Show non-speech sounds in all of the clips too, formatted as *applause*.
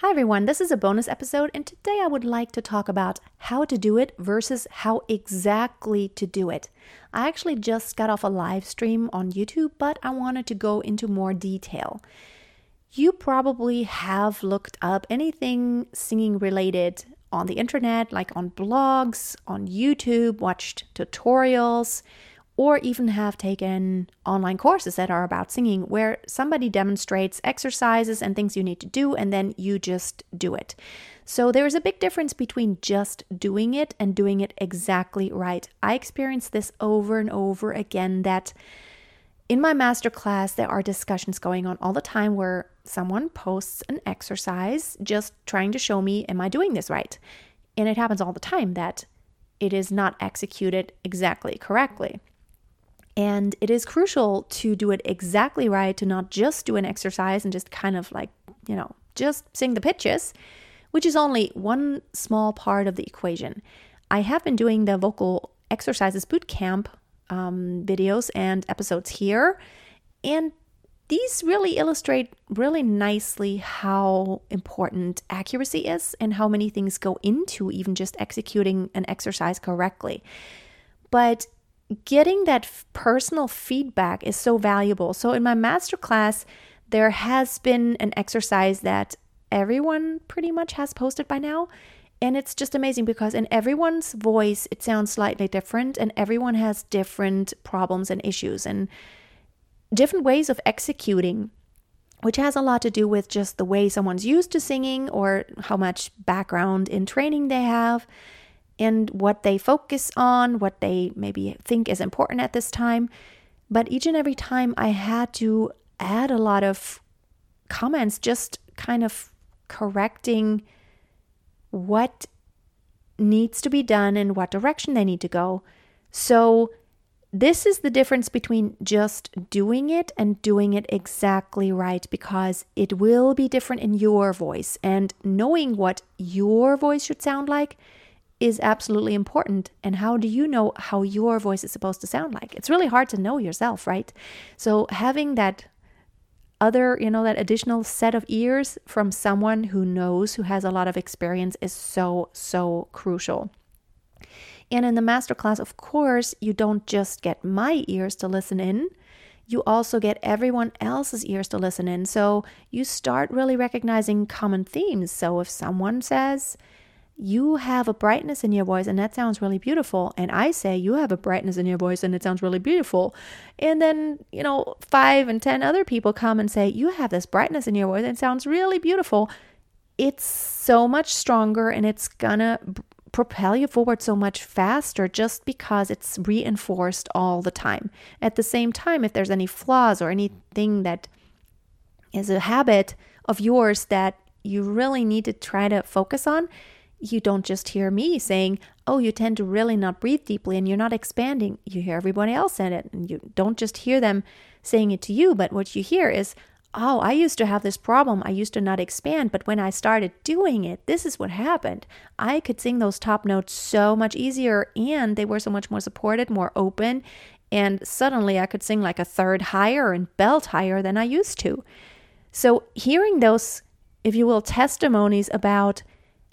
Hi everyone, this is a bonus episode, and today I would like to talk about how to do it versus how exactly to do it. I actually just got off a live stream on YouTube, but I wanted to go into more detail. You probably have looked up anything singing related on the internet, like on blogs, on YouTube, watched tutorials, or even have taken online courses that are about singing where somebody demonstrates exercises and things you need to do and then you just do it. So there is a big difference between just doing it and doing it exactly right. I experienced this over and over again that in my masterclass there are discussions going on all the time where someone posts an exercise just trying to show me am I doing this right? And it happens all the time that it is not executed exactly correctly. And it is crucial to do it exactly right, to not just do an exercise and just kind of like, you know, just sing the pitches, which is only one small part of the equation. I have been doing the vocal exercises boot camp um, videos and episodes here, and these really illustrate really nicely how important accuracy is and how many things go into even just executing an exercise correctly. But getting that personal feedback is so valuable. So in my masterclass, there has been an exercise that everyone pretty much has posted by now. And it's just amazing because in everyone's voice, it sounds slightly different, and everyone has different problems and issues and different ways of executing, which has a lot to do with just the way someone's used to singing or how much background in training they have and what they focus on, what they maybe think is important at this time. But each and every time I had to add a lot of comments, just kind of correcting what needs to be done and what direction they need to go. So, this is the difference between just doing it and doing it exactly right because it will be different in your voice. And knowing what your voice should sound like is absolutely important. And how do you know how your voice is supposed to sound like? It's really hard to know yourself, right? So having that other, you know, that additional set of ears from someone who knows, who has a lot of experience is so, so crucial. And in the masterclass, of course, you don't just get my ears to listen in, you also get everyone else's ears to listen in. So you start really recognizing common themes. So if someone says, you have a brightness in your voice and that sounds really beautiful. And I say, you have a brightness in your voice and it sounds really beautiful. And then, you know, five and 10 other people come and say, you have this brightness in your voice and it sounds really beautiful. It's so much stronger and it's gonna propel you forward so much faster just because it's reinforced all the time. At the same time, if there's any flaws or anything that is a habit of yours that you really need to try to focus on, you don't just hear me saying, Oh, you tend to really not breathe deeply and you're not expanding. You hear everybody else saying it, and you don't just hear them saying it to you, but what you hear is, Oh, I used to have this problem. I used to not expand, but when I started doing it, this is what happened. I could sing those top notes so much easier, and they were so much more supported, more open, and suddenly I could sing like a third higher and belt higher than I used to. So, hearing those, if you will, testimonies about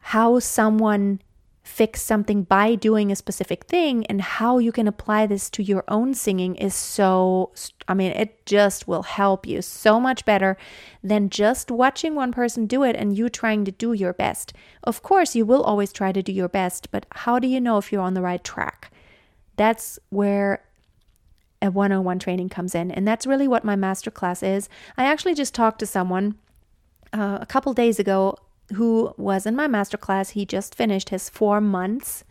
how someone fix something by doing a specific thing and how you can apply this to your own singing is so I mean it just will help you so much better than just watching one person do it and you trying to do your best. Of course, you will always try to do your best, but how do you know if you're on the right track? That's where a one-on-one training comes in and that's really what my masterclass is. I actually just talked to someone uh, a couple days ago who was in my masterclass. He just finished his four months.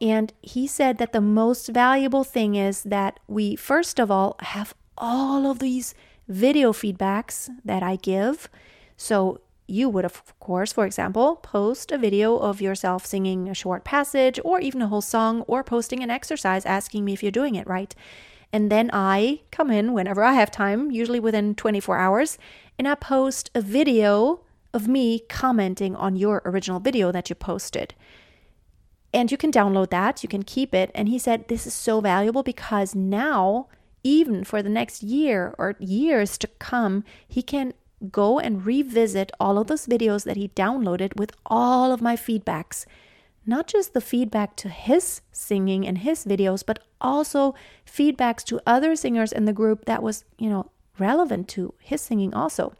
And he said that the most valuable thing is that we, first of all, have all of these video feedbacks that I give. So you would, of course, for example, post a video of yourself singing a short passage or even a whole song or posting an exercise asking me if you're doing it right. And then I come in whenever I have time, usually within 24 hours, and I post a video of me commenting on your original video that you posted. And you can download that, you can keep it. And he said, This is so valuable because now, even for the next year or years to come, he can go and revisit all of those videos that he downloaded with all of my feedbacks. Not just the feedback to his singing and his videos, but also feedbacks to other singers in the group that was, you know, relevant to his singing also.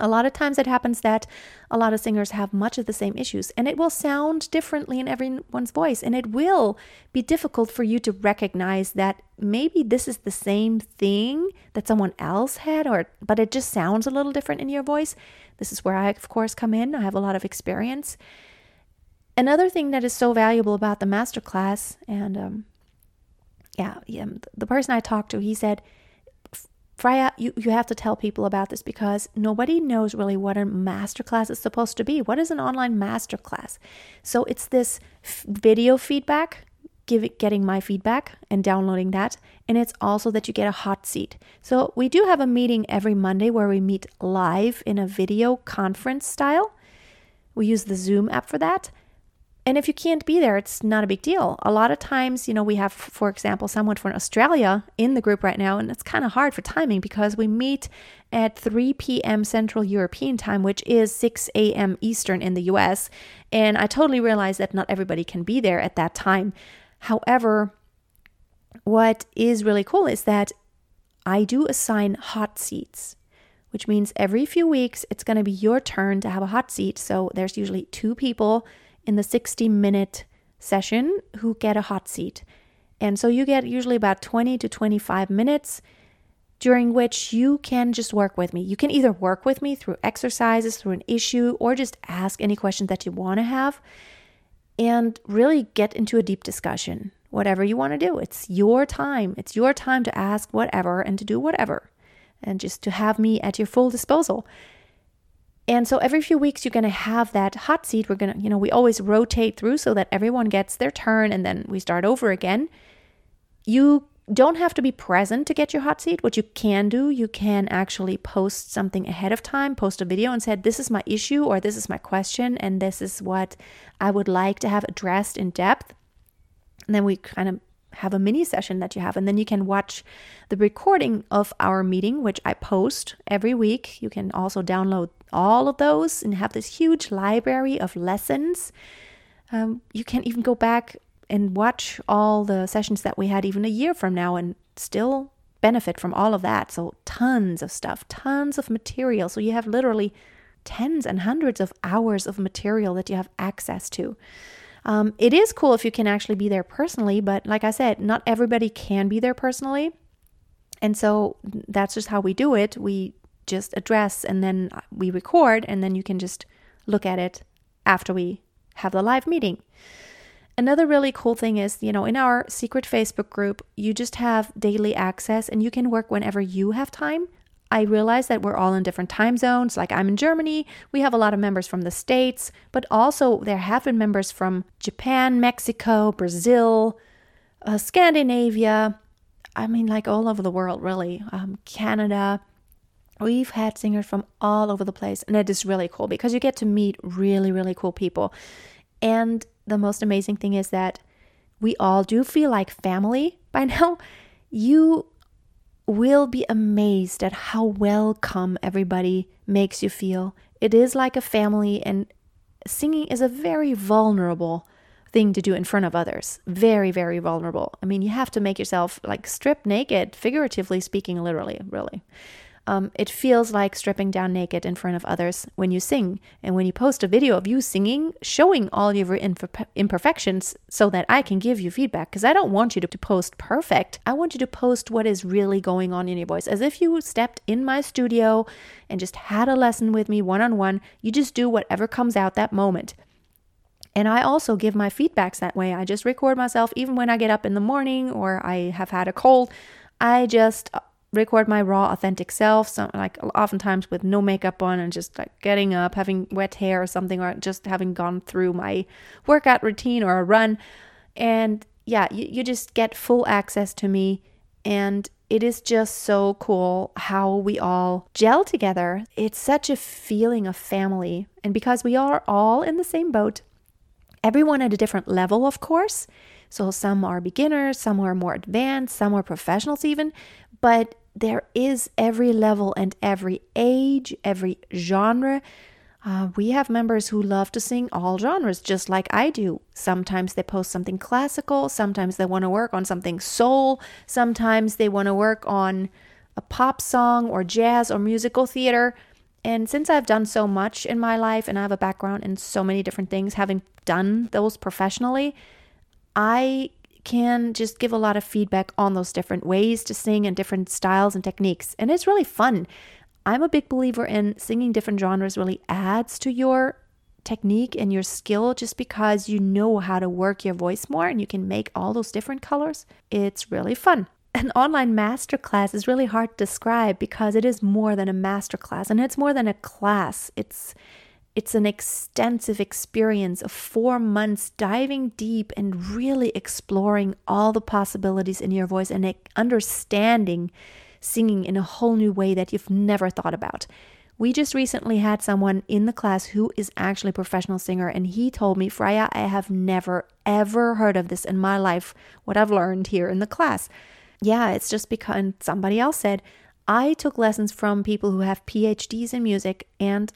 A lot of times it happens that a lot of singers have much of the same issues and it will sound differently in everyone's voice. And it will be difficult for you to recognize that maybe this is the same thing that someone else had, or but it just sounds a little different in your voice. This is where I, of course, come in. I have a lot of experience. Another thing that is so valuable about the masterclass, and um, yeah, yeah, the person I talked to, he said, Freya, you, you have to tell people about this because nobody knows really what a masterclass is supposed to be. What is an online masterclass? So it's this f- video feedback, give it, getting my feedback and downloading that. And it's also that you get a hot seat. So we do have a meeting every Monday where we meet live in a video conference style. We use the Zoom app for that. And if you can't be there, it's not a big deal. A lot of times, you know, we have, for example, someone from Australia in the group right now, and it's kind of hard for timing because we meet at 3 p.m. Central European time, which is 6 a.m. Eastern in the US. And I totally realize that not everybody can be there at that time. However, what is really cool is that I do assign hot seats which means every few weeks it's going to be your turn to have a hot seat. So there's usually two people in the 60 minute session who get a hot seat. And so you get usually about 20 to 25 minutes during which you can just work with me. You can either work with me through exercises, through an issue, or just ask any questions that you want to have and really get into a deep discussion. Whatever you want to do, it's your time. It's your time to ask whatever and to do whatever and just to have me at your full disposal. And so every few weeks, you're going to have that hot seat. We're going to, you know, we always rotate through so that everyone gets their turn and then we start over again. You don't have to be present to get your hot seat. What you can do, you can actually post something ahead of time, post a video and said, This is my issue or this is my question, and this is what I would like to have addressed in depth. And then we kind of have a mini session that you have. And then you can watch the recording of our meeting, which I post every week. You can also download all of those and have this huge library of lessons. Um, you can even go back and watch all the sessions that we had even a year from now and still benefit from all of that. So, tons of stuff, tons of material. So, you have literally tens and hundreds of hours of material that you have access to. Um, it is cool if you can actually be there personally, but like I said, not everybody can be there personally. And so that's just how we do it. We just address and then we record, and then you can just look at it after we have the live meeting. Another really cool thing is, you know, in our secret Facebook group, you just have daily access and you can work whenever you have time. I realize that we're all in different time zones. Like I'm in Germany, we have a lot of members from the States, but also there have been members from Japan, Mexico, Brazil, uh, Scandinavia. I mean, like all over the world, really. Um, Canada. We've had singers from all over the place, and it is really cool because you get to meet really, really cool people. And the most amazing thing is that we all do feel like family *laughs* by now. You will be amazed at how welcome everybody makes you feel. It is like a family, and singing is a very vulnerable thing to do in front of others. Very, very vulnerable. I mean, you have to make yourself like strip naked, figuratively speaking, literally, really. Um, it feels like stripping down naked in front of others when you sing. And when you post a video of you singing, showing all your imperfections so that I can give you feedback. Because I don't want you to post perfect. I want you to post what is really going on in your voice. As if you stepped in my studio and just had a lesson with me one on one. You just do whatever comes out that moment. And I also give my feedbacks that way. I just record myself even when I get up in the morning or I have had a cold. I just record my raw authentic self. So like oftentimes with no makeup on and just like getting up having wet hair or something or just having gone through my workout routine or a run. And yeah you, you just get full access to me. And it is just so cool how we all gel together. It's such a feeling of family. And because we are all in the same boat everyone at a different level of course so some are beginners, some are more advanced, some are professionals even, but there is every level and every age, every genre. Uh, we have members who love to sing all genres, just like I do. Sometimes they post something classical, sometimes they want to work on something soul, sometimes they want to work on a pop song or jazz or musical theater. And since I've done so much in my life and I have a background in so many different things, having done those professionally, I can just give a lot of feedback on those different ways to sing and different styles and techniques. And it's really fun. I'm a big believer in singing different genres really adds to your technique and your skill just because you know how to work your voice more and you can make all those different colors. It's really fun. An online masterclass is really hard to describe because it is more than a masterclass and it's more than a class. It's it's an extensive experience of four months diving deep and really exploring all the possibilities in your voice and understanding singing in a whole new way that you've never thought about. We just recently had someone in the class who is actually a professional singer, and he told me, Freya, I have never, ever heard of this in my life, what I've learned here in the class. Yeah, it's just because somebody else said, I took lessons from people who have PhDs in music, and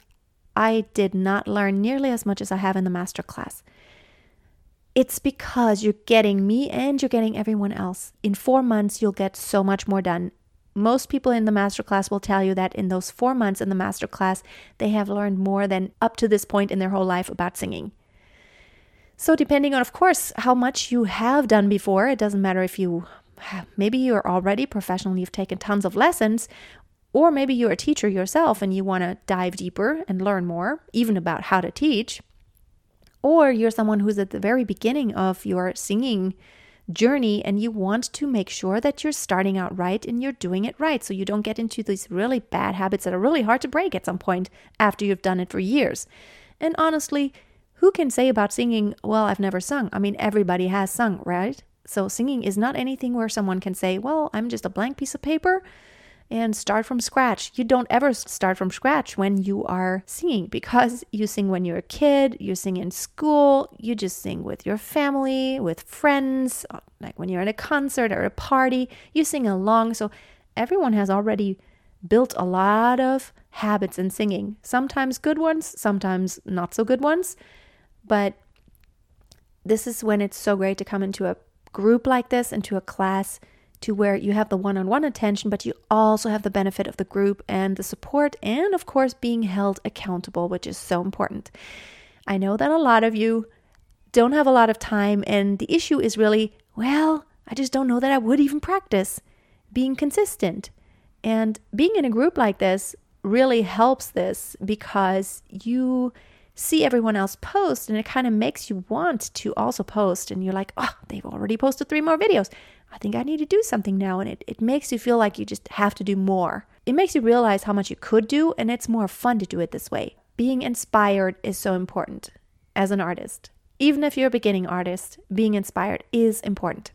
I did not learn nearly as much as I have in the master class. It's because you're getting me and you're getting everyone else. In four months, you'll get so much more done. Most people in the master class will tell you that in those four months in the master class, they have learned more than up to this point in their whole life about singing. So, depending on, of course, how much you have done before, it doesn't matter if you *sighs* maybe you're already professional, you've taken tons of lessons, or maybe you're a teacher yourself and you want to dive deeper and learn more, even about how to teach. Or you're someone who's at the very beginning of your singing journey and you want to make sure that you're starting out right and you're doing it right so you don't get into these really bad habits that are really hard to break at some point after you've done it for years. And honestly, who can say about singing, well, I've never sung? I mean, everybody has sung, right? So singing is not anything where someone can say, well, I'm just a blank piece of paper and start from scratch. You don't ever start from scratch when you are singing because you sing when you're a kid, you sing in school, you just sing with your family, with friends, uh, like when you're at a concert or a party, you sing along. So everyone has already built a lot of habits in singing. Sometimes good ones, sometimes not so good ones. But this is when it's so great to come into a group like this, into a class to where you have the one on one attention, but you also have the benefit of the group and the support, and of course, being held accountable, which is so important. I know that a lot of you don't have a lot of time, and the issue is really, well, I just don't know that I would even practice being consistent. And being in a group like this really helps this because you see everyone else post and it kind of makes you want to also post and you're like oh they've already posted three more videos I think I need to do something now. And it, it makes you feel like you just have to do more. It makes you realize how much you could do, and it's more fun to do it this way. Being inspired is so important as an artist. Even if you're a beginning artist, being inspired is important.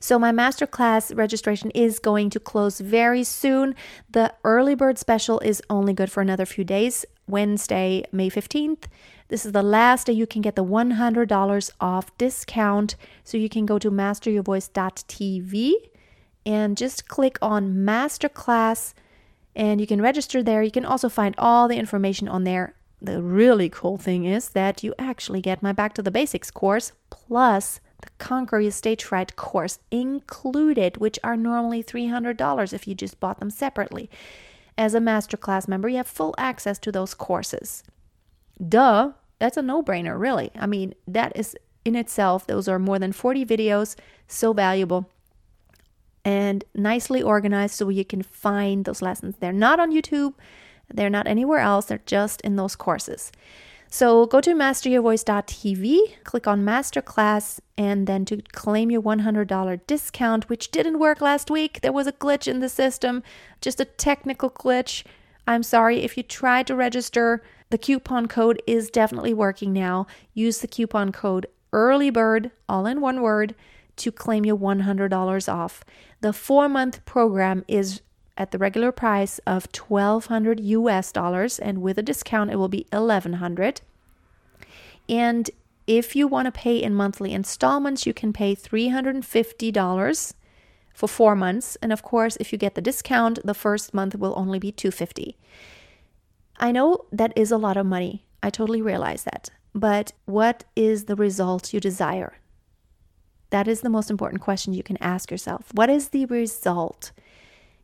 So, my masterclass registration is going to close very soon. The early bird special is only good for another few days, Wednesday, May 15th. This is the last day you can get the $100 off discount. So you can go to masteryourvoice.tv and just click on Masterclass and you can register there. You can also find all the information on there. The really cool thing is that you actually get my Back to the Basics course plus the Conquer Your Stage Fright course included, which are normally $300 if you just bought them separately. As a masterclass member, you have full access to those courses. Duh, that's a no brainer, really. I mean, that is in itself, those are more than 40 videos, so valuable and nicely organized so you can find those lessons. They're not on YouTube, they're not anywhere else, they're just in those courses. So go to masteryourvoice.tv, click on masterclass, and then to claim your $100 discount, which didn't work last week. There was a glitch in the system, just a technical glitch. I'm sorry if you tried to register the coupon code is definitely working now. Use the coupon code EARLYBIRD, all in one word, to claim your $100 off. The four month program is at the regular price of 1200 US dollars, and with a discount, it will be 1100 And if you want to pay in monthly installments, you can pay $350 for 4 months and of course if you get the discount the first month will only be 250. I know that is a lot of money. I totally realize that. But what is the result you desire? That is the most important question you can ask yourself. What is the result?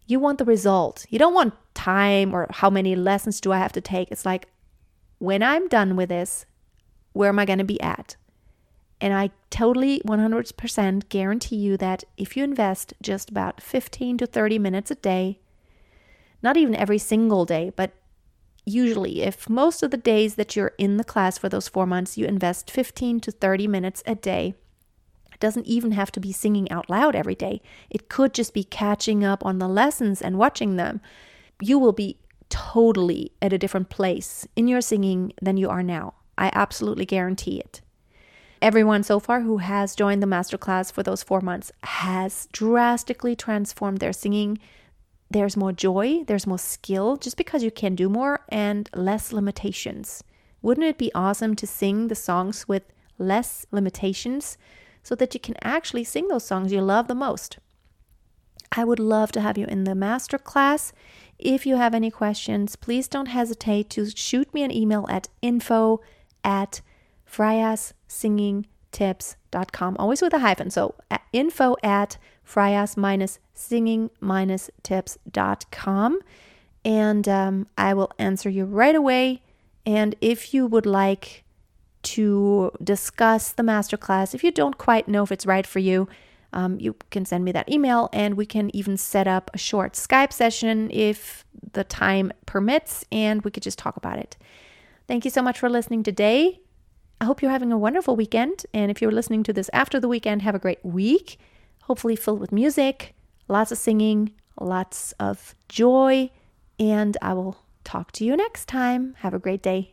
You want the result. You don't want time or how many lessons do I have to take. It's like, when I'm done with this, where am I going to be at? And I totally 100% guarantee you that if you invest just about 15 to 30 minutes a day, not even every single day, but usually if most of the days that you're in the class for those four months, you invest 15 to 30 minutes a day, doesn't even have to be singing out loud every day. It could just be catching up on the lessons and watching them. You will be totally at a different place in your singing than you are now. I absolutely guarantee it. Everyone so far who has joined the masterclass for those four months has drastically transformed their singing. There's more joy, there's more skill just because you can do more and less limitations. Wouldn't it be awesome to sing the songs with less limitations so that you can actually sing those songs you love the most. I would love to have you in the master class. If you have any questions, please don't hesitate to shoot me an email at info at freyasingingtips.com, always with a hyphen. So at info at freyas-singing-tips.com. And um, I will answer you right away. And if you would like to discuss the masterclass. If you don't quite know if it's right for you, um, you can send me that email and we can even set up a short Skype session if the time permits and we could just talk about it. Thank you so much for listening today. I hope you're having a wonderful weekend. And if you're listening to this after the weekend, have a great week, hopefully filled with music, lots of singing, lots of joy. And I will talk to you next time. Have a great day.